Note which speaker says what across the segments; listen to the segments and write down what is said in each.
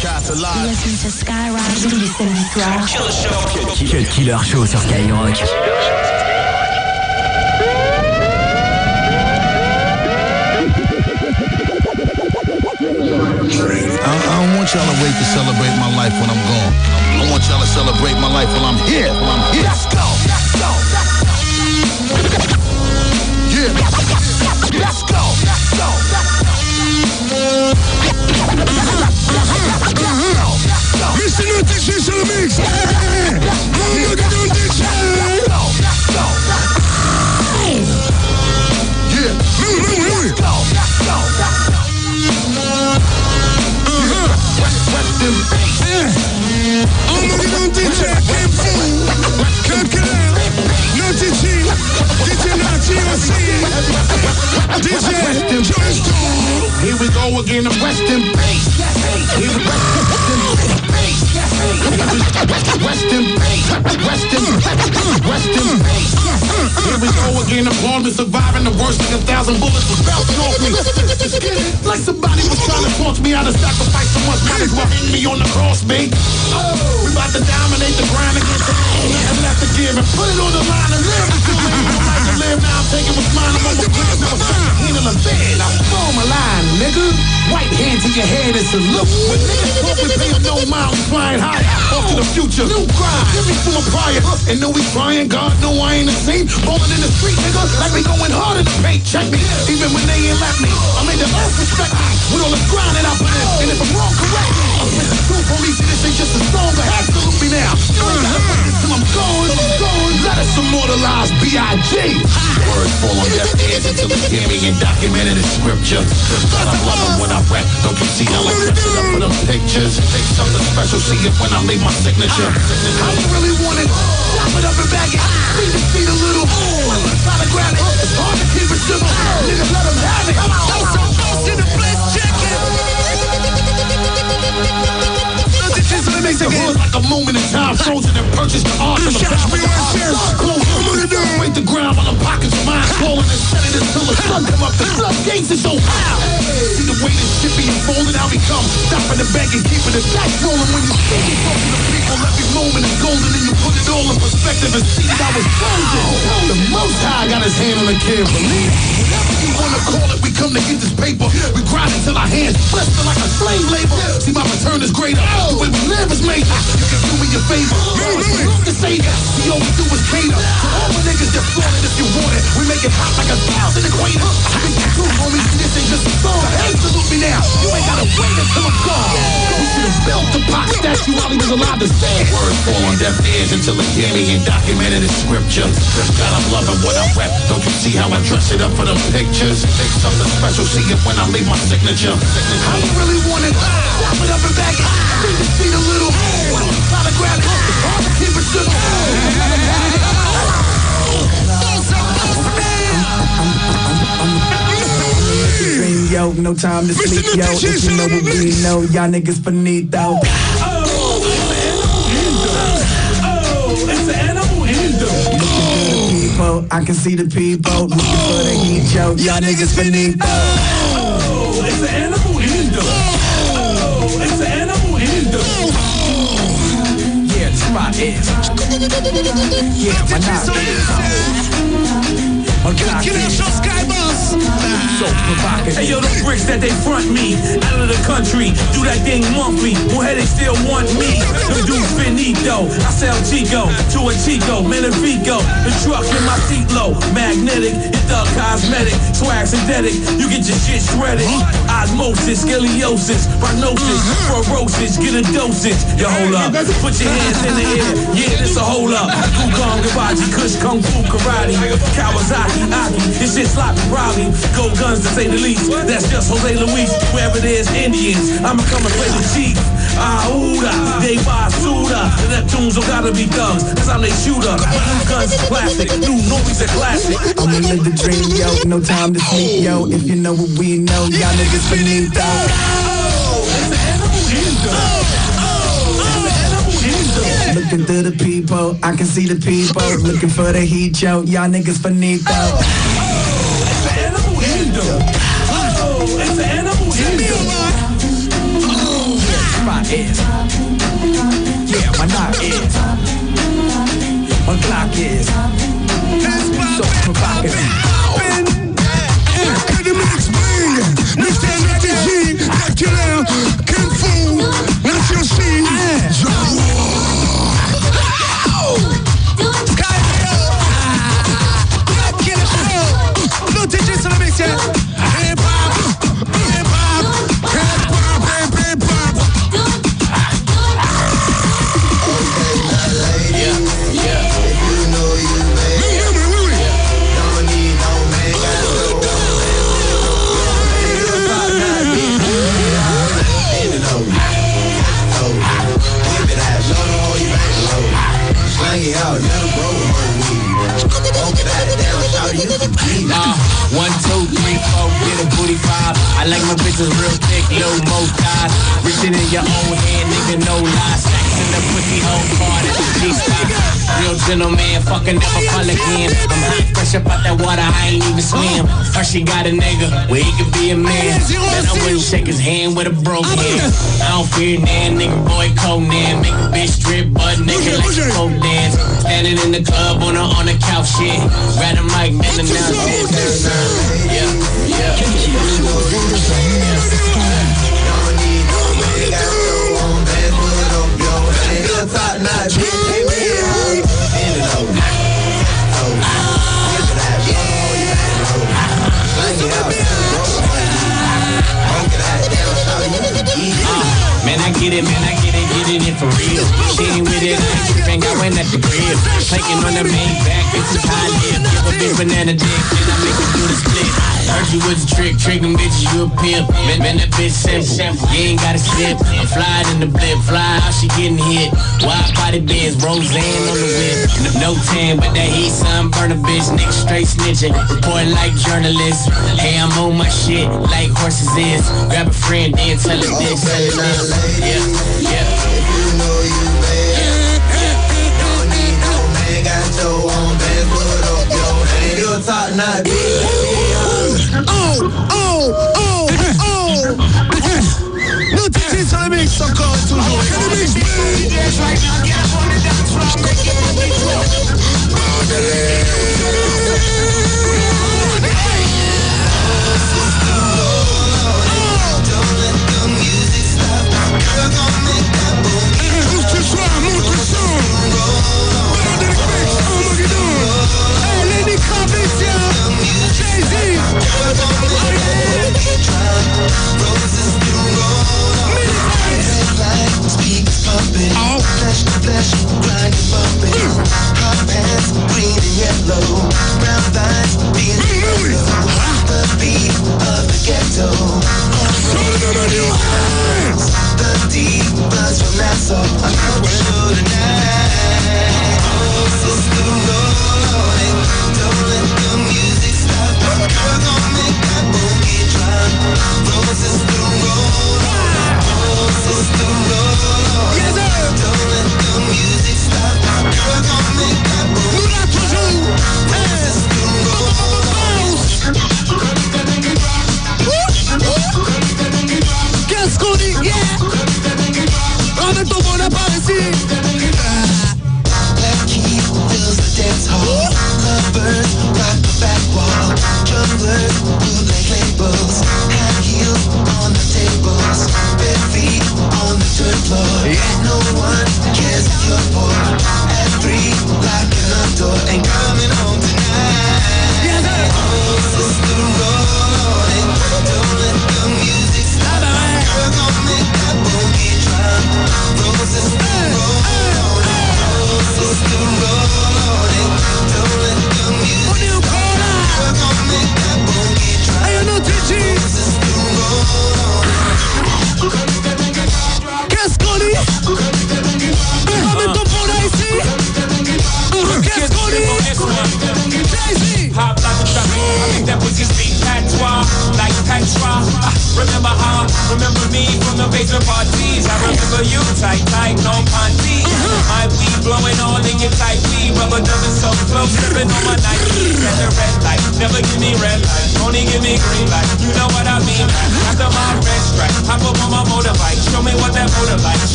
Speaker 1: broadcast live.
Speaker 2: Listen to Skyrock tous les samedis soirs.
Speaker 3: Cut Killer Show sur Skyrock.
Speaker 1: I, I don't want y'all to wait to celebrate my life when I'm gone. I want y'all to celebrate my life while I'm here. While I'm here. Let's go. Let's go. Naughty Shit sur le mix. Mon gars dans le DJ. Le DJ.
Speaker 4: Here we go again, the Western bass. Here we go. Western bass. Western, Western bass. Here we go again, the born to surviving the worst thing a thousand bullets was bouncing off me. Like somebody was trying to force me out of sacrifice so much might as well hang me on the cross, mate. Oh, we about to dominate the grind against the nothing left to give and put it on the line and live until to live. Now I'm taking what's mine, I'm on my plans, now it's time to handle a bed. I form a line, nigga. White hand to your head and salute. When niggas talk, we pay no mind, we flying high. Off to the future, new grind. Give me from a prior. And know we trying, God know I ain't the same. Rolling in the street, nigga, like we going hard in the paint. Check me, even when they ain't let me. I made the earth respect with all the grind that I put in. And if I'm wrong, correct me. I'm the police, and this ain't just a song, but absolutely now. You ain't gone. Let us immortalize B.I.G. Words fall on deaf ears until they hear me and documented in scripture. God, I love them when I rap. Don't you see how I dress it up for them pictures? Take something special, see it when I leave my signature. You really want it? Chop it up and bag it. Feed the feet a little. Try to grab it. It's hard to keep it simple. Nigga, let them have it. Come on. in the place, it. Makes it like a moment in time, frozen and purchased the art of the Wait the ground while the pockets of mine? Swollen and set it until the sun come up. The floodgates is so high. See the way this shit being folded, how we come. Stopping the bank and keeping the back rolling when you see me and you put it all in perspective and see that I was chosen. The most high got his hand on the kid, believe. Whatever you wanna call it, we come to get this paper. We grind it till our hands blister like a slave labor. See, my return is greater. The way we live is major. You can do me a favor. Look the savior. See, all we do is cater. To all the niggas that flaunt it if you want it. We make it hot like a thousand equators. I think the truth, homie. See, this ain't just a song. Hey, salute me now. You ain't gotta wait until I'm gone. We should have built the pop statue while he was alive to say. Words fall on deaf ears until they hear me and documented in scripture. God, I'm loving what I rap. Don't you see how I dress it up for them pictures? Take something special, see it when I leave my signature. How you really want it? Chop it up and back it. Feed the feet a little. Try to grab it. It's hard to keep it simple.
Speaker 5: Yo, no time to sleep, yo. If you know what we know, y'all niggas finito. People, I can see the people looking for the heat, yo. Y'all niggas finito.
Speaker 6: It's an animal kingdom. Oh, it's an animal kingdom.
Speaker 5: Yeah, this my is. Yeah, my knock is. My knock is. So provocative.
Speaker 6: Hey yo, them bricks that they front me out of the country, do that thing monthly. Well, hey, they still want me. Them dudes finito. I sell Chico to a Chico, Menefico. The truck in my seat low, magnetic. It's thug cosmetic, swag synthetic. You get your shit shredded. Osmosis, scoliosis, rhinosis, mm-hmm. fluorosis. Get a dosage. Yo, hold up. Put your hands in the air. Yeah, this a hold up. Gugong, Gabaji, Kush, Kung Fu, Karate, Kawasaki, Aki. This shit sloppy, probably. Go guns to say the least. That's just Jose Luis. Wherever there's Indians, I'ma come and play the chief. Ahuda, they buy Basuda. The Neptunes don't gotta be thugs, cause I'm they shooter. But new guns is plastic, new noise a classic.
Speaker 5: I'ma live the dream, yo. No time to sleep, yo. If you know what we know, y'all niggas finito.
Speaker 6: It's an animal kingdom.
Speaker 5: Looking through the people, I can see the people looking for the heat, yo. Y'all niggas finito.
Speaker 6: It's
Speaker 7: is. Yeah, my knot is. My Glock is. So provocative.
Speaker 8: I like my bitches real thick, low mo thighs. Reach it in your own hand, nigga, no lies. Stacks in the pussy hole part at the G-spot. Real gentleman, fucking never call again. I'm hot, fresh up out that water, I ain't even swim. First she got a nigga, where he could be a man. Then I wouldn't shake his hand with a broke hand. I don't fear nan, nigga, boy, Conan. Make a bitch strip, but nigga, like pole dance. Standing in the club on a, on the couch, shit. Grab a mic, man, announce it. Yeah, yeah. Man, I get it, man, I get it, get it in for real. She ain't with it, I went at the crib. Planking on the main back, this is how I live. Give a bitch banana dick, then I make her do the split. Heard you was a trick, tricking bitches, you a pimp. Man, man, that bitch simple, you ain't gotta slip. I'm flying in the blip, fly how she getting hit. Wide body Benz, Roseanne on the whip. No, no tan, but that heat sun burn a bitch, nigga straight snitching. Reporting like journalists. Hey, I'm on my shit, like horses is. Grab a friend, then tell it this, tell it this. Yeah, yeah.
Speaker 9: Oh, oh, oh, oh. No teachers on the mix encore toujours. Mix bring.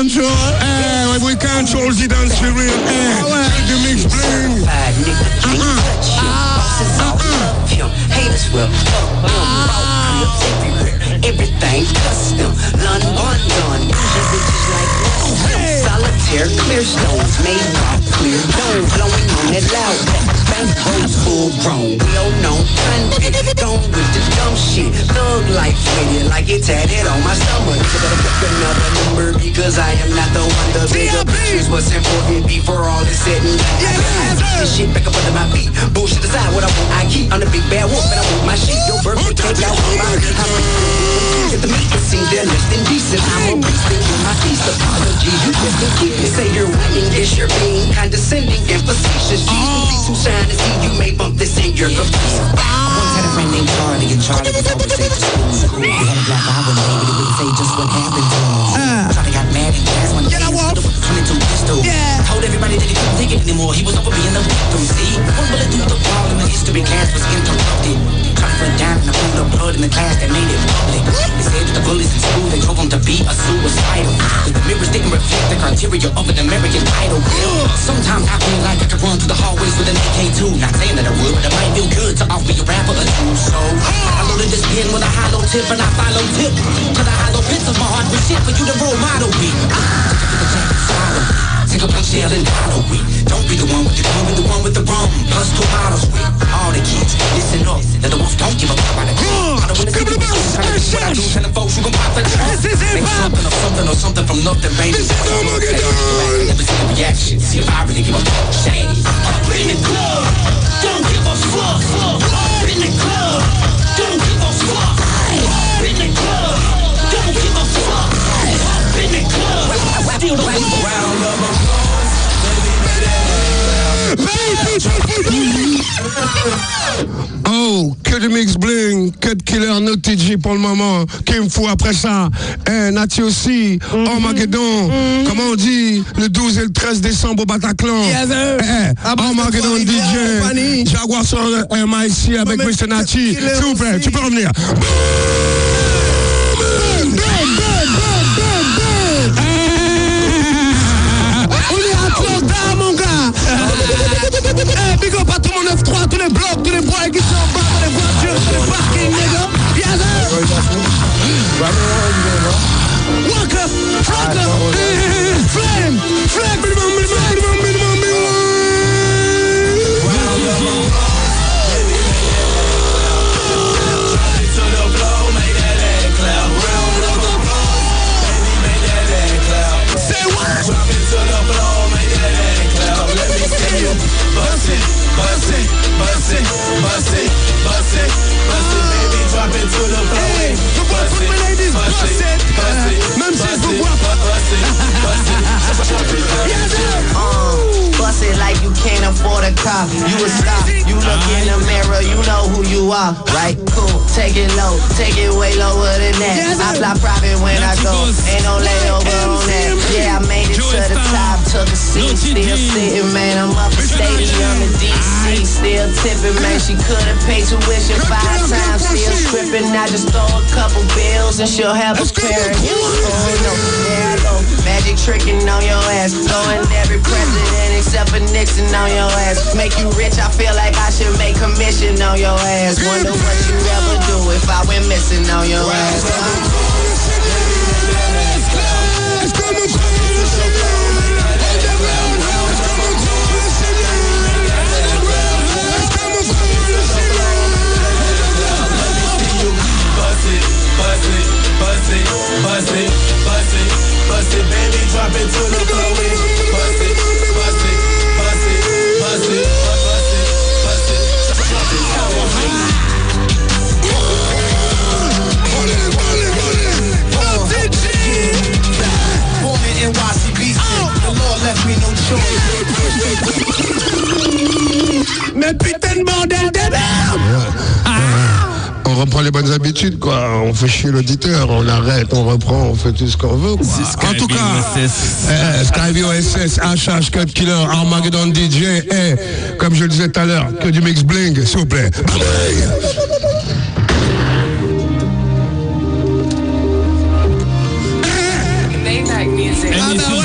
Speaker 7: Control?
Speaker 1: Eh, we control the dance for real. Eh, the mix bling.
Speaker 10: Certified nigga, can't touch him. Bosses all love him. Haters will fuck him. Ball everywhere. Everything custom. London, London. Bougie bitches like him. Solitaire, clear stones. Made rock, clear dome. Blowing on that loud back. Rolls full grown. Well known convict. Gone with the dumb shit. Thug life it like it tatted on my stomach. So better pick another number because I am not the one. The bigger picture is what's important before all is said and done. Yeah, This shit back up under my feet. Bullshit aside, what I want, I keep. I'm the big bad wolf, and I want my sheep. Your birthday cake out on my I'm Get the meat, it seems they're less than decent. I'm a beast, you're my feast. Apologies, you just keep it. Say you're whining, yes, you're being condescending and facetious. These will be too shine to see you may bump this in your caprice.
Speaker 11: Once had a friend named Charlie, and Charlie was always late to school. Had a black eye one day, but wouldn't say just what happened to him. Charlie got mad and gassed one day. Yeah, Turned into a pistol. Yeah. Told everybody that he couldn't take it anymore. He was over being the victim. See, one bullet through the wall, and the history class was interrupted. Charlie went down and I pulled up blood in the class that made it public. They said that the bullies in school, they drove him to be a suicidal. Cause the mirrors didn't reflect the criteria of an American idol. Sometimes I feel like I could run through the hallways with an AK-2. Not saying that I would, but it might feel good to offer you rap or a two. So I loaded this pen with a hollow tip and I follow tip. To the hollow bits of my heart with shit for you to role model with. Take a shell and hollow with. Don't be the one with the gun, be the one with the rum. Plus two bottles with. All the kids, listen up. Give a fuck about it. I don't wanna see you trying to do what I do. Telling folks you gon' pop the trunk. Make something of something or something from nothing, baby. This is Armageddon. Never see the reaction. See if I really give a fuck. Shady. Up in the club. Don't give a fuck. Up in the club. Don't give a fuck. Up in the club. Don't give a fuck. Up in the club. Still the round of applause.
Speaker 1: Oh, que du mix bling, que de killer, no TG pour le moment. Kim Fu après ça. Eh, Nati aussi. Armageddon. Comment on dit Le 12 et le 13 décembre au Bataclan.
Speaker 7: Yes, sir.
Speaker 1: Eh,
Speaker 7: Ah, bah,
Speaker 1: Armageddon
Speaker 7: c'est
Speaker 1: DJ. Jaguar sur MIC avec
Speaker 7: mais
Speaker 1: Mr. Nati. S'il vous plaît, tu peux revenir.
Speaker 7: On est à Atlanta, mon gars. Eh, big up à tout mon 9-3, tous les blocs, tous les boys qui sont en bas dans les voitures, dans les parkings, nigga. Yes, sir. Walker, Walker, ah, eh, Flame, Flame, minimum, minimum,
Speaker 10: You a star. You look in the mirror, you know who you are. Right? Cool. Take it low. Take it way lower than that. I fly private when I go. Ain't no layover on that. Yeah, I made it to the top. Took a seat. Still sitting, man. I'm up in stadium in DC. Still tipping, man. She couldn't pay tuition five times. Still scripting. I just throw a couple bills and she'll have a pair. Oh, no. There I go. Magic tricking on your ass. Throwing every president except for Nixon on your ass. Make you rich, I feel like I should make commission on your ass. Wonder what you ever do if I went missing on your ass.
Speaker 12: Born in NYC the Lord left me no choice.
Speaker 7: Mais putain de bordel de merde.
Speaker 1: On reprend les bonnes habitudes, quoi. On fait chier l'auditeur, on arrête, on reprend, on fait tout ce qu'on veut, quoi. En tout cas, eh, Skyview SS, HH, Cut Killer, Armageddon DJ, eh, comme je le disais tout à l'heure, que du mix bling, s'il vous plaît.
Speaker 13: Maybach music.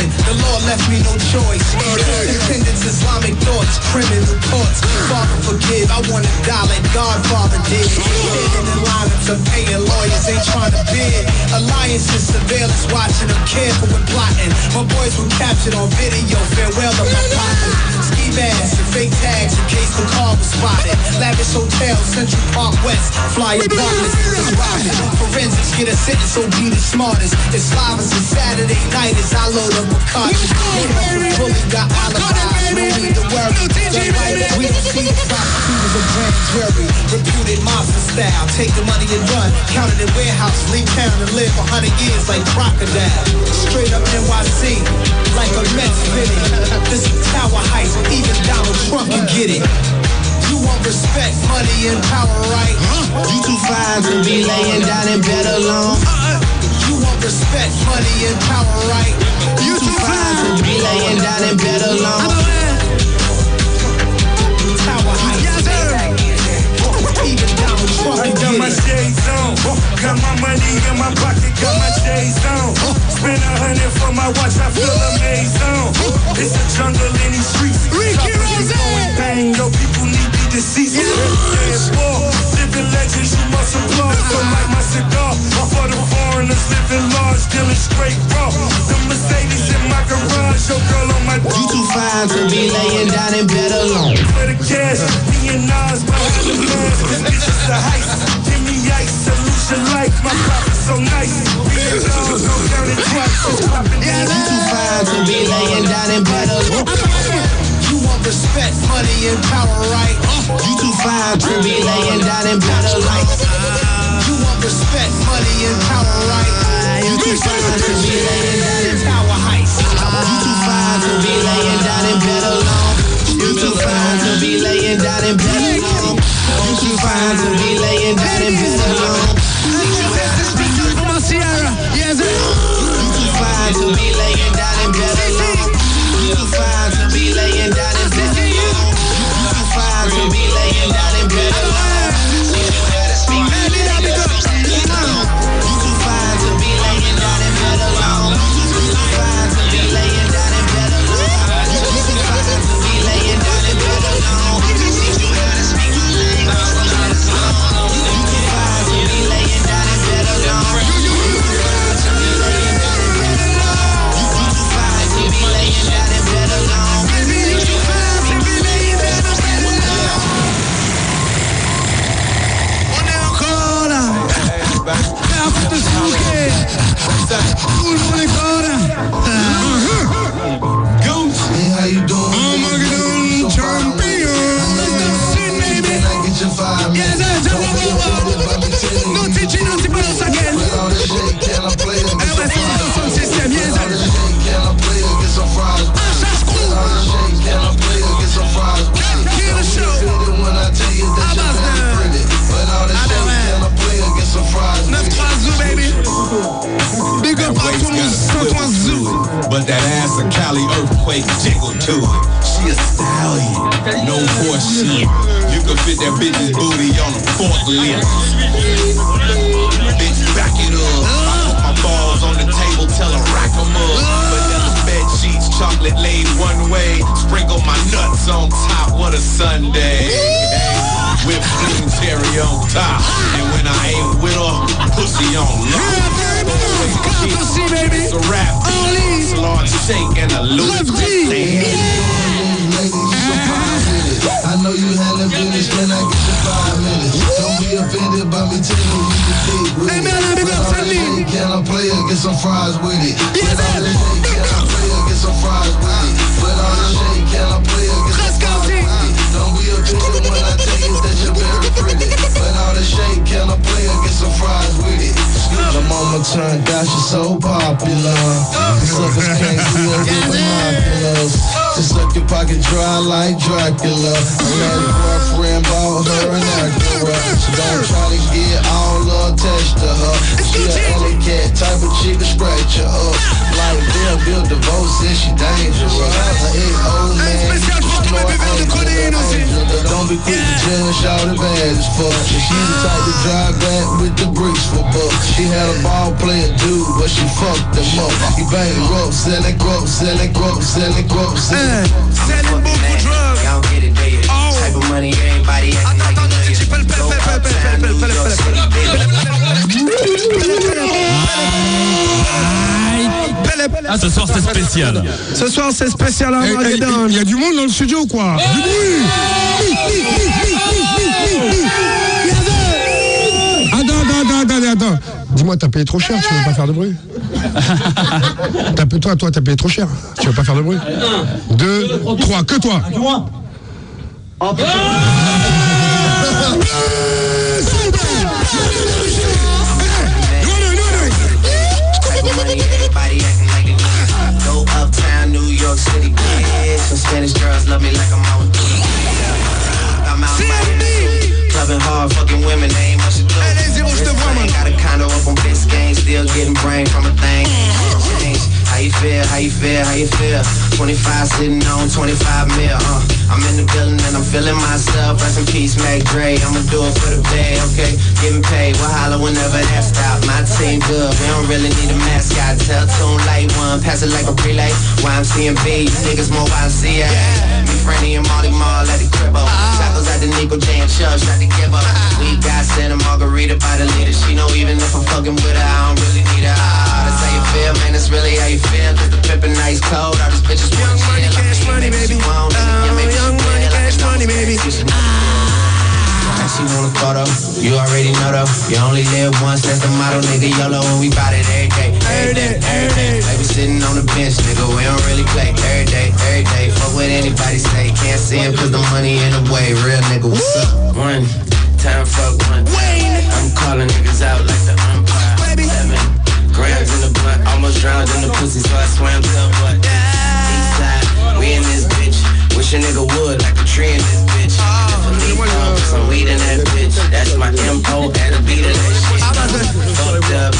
Speaker 12: Beastin', the Lord left me no choice. Independence, Islamic thoughts, criminal courts. Father forgive, I wanna die like Godfather did. Standing in line to paying lawyers, ain't trying to bid. Alliances, surveillance, watching them careful when plotting. My boys were captured on video, farewell to my partner. Ski masks and fake tags in case the car was spotted. Lavish hotel, Central Park West, fly apartments, it's. Forensics get a sentence, so be the smartest. It's live as a Saturday night as I load up a car. Got alibis, no need to worry. That's right, we don't see the prosecutors or grand jury. Reputed mafia style, take the money and run. Count it in warehouse, leave town and live a hundred years like crocodile. Straight up NYC, like a Mets fitting. This is Tower Heist, even Donald Trump can get it. You want respect, money, and power, right?
Speaker 10: You too fine to be laying down in bed alone. Uh-uh.
Speaker 12: You want respect, money, and power, right?
Speaker 10: You too fine to be laying down in bed alone.
Speaker 12: Tower Heist. Even Donald Trump
Speaker 14: I got my shades on. Got my money in my pocket, got my shades on. For my watch, I feel amazed on. It's a jungle in these streets.
Speaker 7: Ricky
Speaker 14: Rozay. bang, yo, people need me deceased. Yeah, war. Living legends, you must applaud. So like my cigar, living large, dealing straight raw. The Mercedes in my garage, your girl on my
Speaker 10: You too fine to be laying down in bed alone.
Speaker 14: for the cash. Me and Nas behind the mask. This bitch is a heist. Give me ice, solution life. My profit so nice. Me and Nas go down it twice. It's popping
Speaker 10: You too fine to be laying down in bed alone.
Speaker 12: You want respect, money, and power, right?
Speaker 10: You too fine to be laying down in bed alone.
Speaker 12: You want respect, money, and power, right?
Speaker 10: You too fine to be laying down in
Speaker 12: Tower Heist.
Speaker 10: You too fine to be laying down in bed alone. You too fine to be laying down in bed alone. You too fine to be laying down in bed alone.
Speaker 7: Yes, sir.
Speaker 10: You too fine to be laying down in bed alone. You too fine to be laying down in bed alone. You too fine to be laying down in bed alone.
Speaker 7: Bouquer. Tout le
Speaker 15: Earthquake jiggle to it. She a stallion, no horse shit. You can fit that bitch's booty on a forklift. Bitch, back it up. I put my balls on the table, tell her rack 'em up. Bed sheets, chocolate laid one way. Sprinkle my nuts on top, what a Sunday. Whipped cream cherry on top. And when I ain't with her, pussy on low. It's a rap. Shake
Speaker 13: you it. Know you handle business, can I get your five minutes? Don't be offended by me telling you you can dig with
Speaker 7: Hey,
Speaker 13: it.
Speaker 7: man, go,
Speaker 13: all
Speaker 7: tell
Speaker 13: this
Speaker 7: me.
Speaker 13: shit, Can I play it? Fries with it.
Speaker 7: Yes,
Speaker 13: But all I play it? Fries with it. But all this shit, can I play it? Fries with it. Don't be I tell you I play it? Get some fries with it. The mama turned out, she's so popular. Suckers can't see her with binoculars. She suck your pocket dry like Dracula. Her last boyfriend bought her ain't Don't be quick to judge, all the bad as fuck. And she the type to drive back with the bricks for bucks. She had a ball player dude, but she fucked him up. He banged up, selling grub, selling grub, selling grub, selling
Speaker 7: Selling beaucoup de drugs.
Speaker 10: Y'all get it, baby. Type of money, everybody acting like a million.
Speaker 16: Ah, ce soir c'est spécial.
Speaker 7: Ce soir, c'est spécial
Speaker 1: Eh, eh,
Speaker 7: Armageddon.
Speaker 1: Il y a du monde dans le studio ou quoi Du bruit Attends, attends, attends, attends, attends. Dis-moi, t'as payé trop cher, tu veux pas faire de bruit T'as payé- Toi, toi, t'as payé trop cher, tu veux pas faire de bruit Deux, trois, que toi
Speaker 10: Type City, bitch. Some Spanish girls love me like I'm out. I'm out Miami. Clubbing hard, fucking women, they ain't much to do. Ain't Got a condo up on Biscayne, still getting brain from a thing. You feel? How you feel? How you feel? 25 sitting on 25 mil. Uh, I'm in the building and I'm feeling myself. Rest in peace, Mac Dre. I'ma do it for the bag, okay? Getting paid, we'll holler whenever that stop. My team good, we don't really need a mascot. Tell tune light one, pass it like a relay. YMCMB, you niggas more YMCA. Me, Franny, and Mally Mall at the cribbo. Shackles at the Nico J and Chubb, shot to Gibbo. We got Santa Margherita by the leader. She know even if I'm fucking with her, That's really how you feel. Cause the pimpin' nice cold. All these bitches want money, cash money, baby. young money, cash money, baby. Uh, ah. She want a photo, you already know though. You only live once, that's the motto, nigga. YOLO, and we bout it every day, every day, every day. Like we sitting on the bench, nigga. We don't really play every day, every day. Fuck what anybody say, can't see him cause the money in the way. Real nigga, what's up? One time, fuck one time. I'm calling niggas out like the umpire. Blunt, almost drowned in the pussy, so I swam to what? East side, we in this bitch. Wish a nigga would like a tree in this bitch. If a leaf put some weed in that bitch. That's my info and a beat of that shit. Fucked up,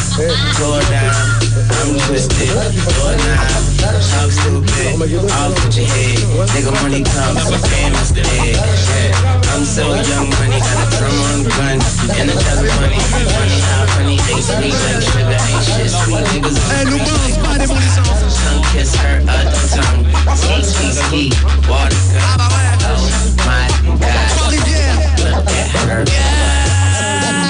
Speaker 10: tore down. I'm twisted, door knob. Talk stupid, all put your head. Nigga money comes, fame is dead. So young, money got a drum on gun. And a tell money, money how honey ain't sweet like sugar ain't shit. Sweet niggas.
Speaker 7: Eh, nous balance pas des mollissants.
Speaker 10: Tongue kiss her other tongue. Ski, ski, ski. Water gun. Oh my God. Look at her.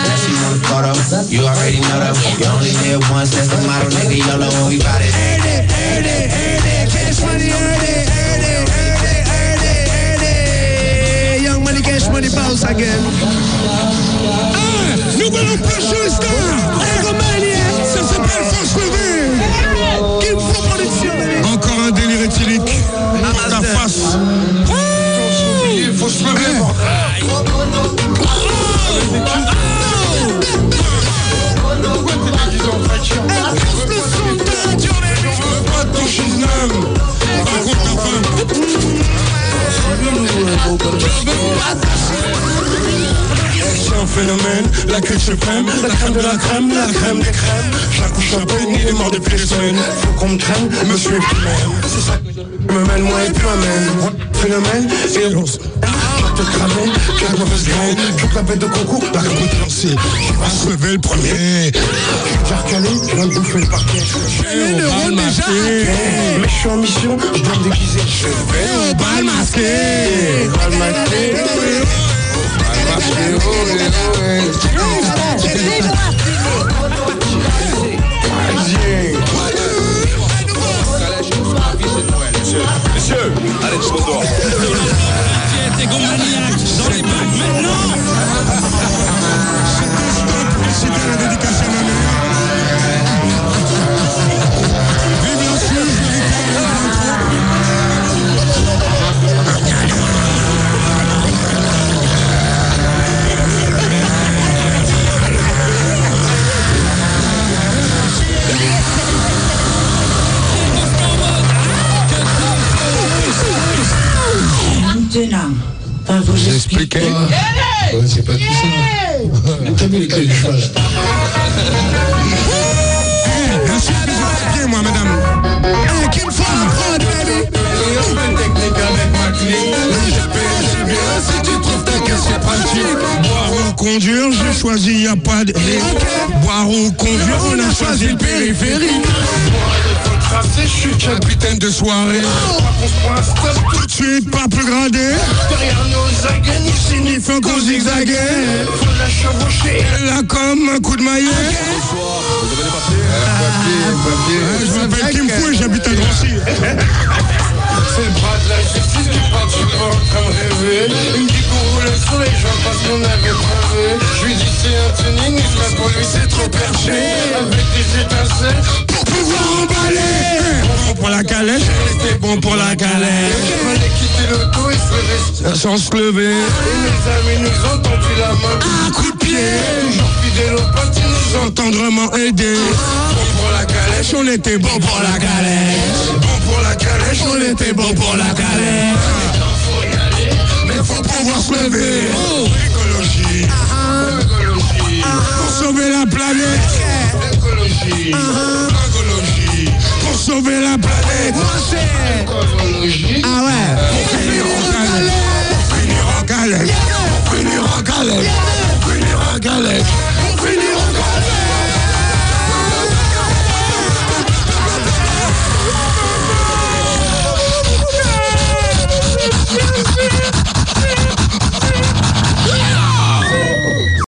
Speaker 10: Now she want a photo. You already know though. You only live once. That's the motto, nigga. YOLO, and we bout it. Every day, every day, every day.
Speaker 7: Cash money, every day, cash bounce again. Ah, nouvelle opération star.
Speaker 1: La queue suprême, la crème de la crème, la crème des crèmes. J'accouche à peine, il est mort depuis des semaines. Faut qu'on me traîne, me suis plus même. C'est ça que me mène, moi et puis m'amène. Phénomène, et. Je te cramer, quelle mauvaise graine. Je la bête de concours, la capote lancée. Je vais se lever le premier. Je suis déjà recalé, je viens de bouffer le parquet. Je vais au bal masqué. Mais je suis en mission, je dois me déguiser. Je vais au bal masqué. Bal masqué.
Speaker 15: Messieurs,
Speaker 1: conduire, j'ai choisi, y a pas de. Boire ou conduire, on a choisi le périphérique.
Speaker 7: Je suis
Speaker 1: Capitaine de soirée.
Speaker 7: Stop
Speaker 1: Tout de suite, pas plus gradé.
Speaker 7: derrière nos aguets.
Speaker 1: Signifie qu'on zigzaguait.
Speaker 7: Faut la chevaucher.
Speaker 1: Là, comme un coup de maillet. Je m'appelle Kim Fouet, j'habite à Drancy.
Speaker 7: C'est le bras de la justice qui en rêver. Il me dit qu'on avait. Je lui dis c'est un tuning, il se pour lui c'est trop perché. Avec des étincelles
Speaker 1: Pour pouvoir emballer. Bon pour la calèche, c'était bon pour la calèche.
Speaker 7: Fallait quitter l'auto et se rester.
Speaker 1: Sans se lever.
Speaker 7: Et mes amis nous ont tendu la main.
Speaker 1: Un coup de pied.
Speaker 7: Toujours fidèles aux potes, ils nous ont
Speaker 1: tendrement aidé. Bon pour la calèche, on était bon pour la calèche. Bon pour la calèche, on était bon pour la calèche pouvoir se Écologie. Pour sauver la planète. Écologie. Pour sauver la planète. Écologie. Ah
Speaker 7: ouais. Pour finir en galère. Pour finir
Speaker 1: en.
Speaker 7: Pour
Speaker 1: finir en. Pour finir.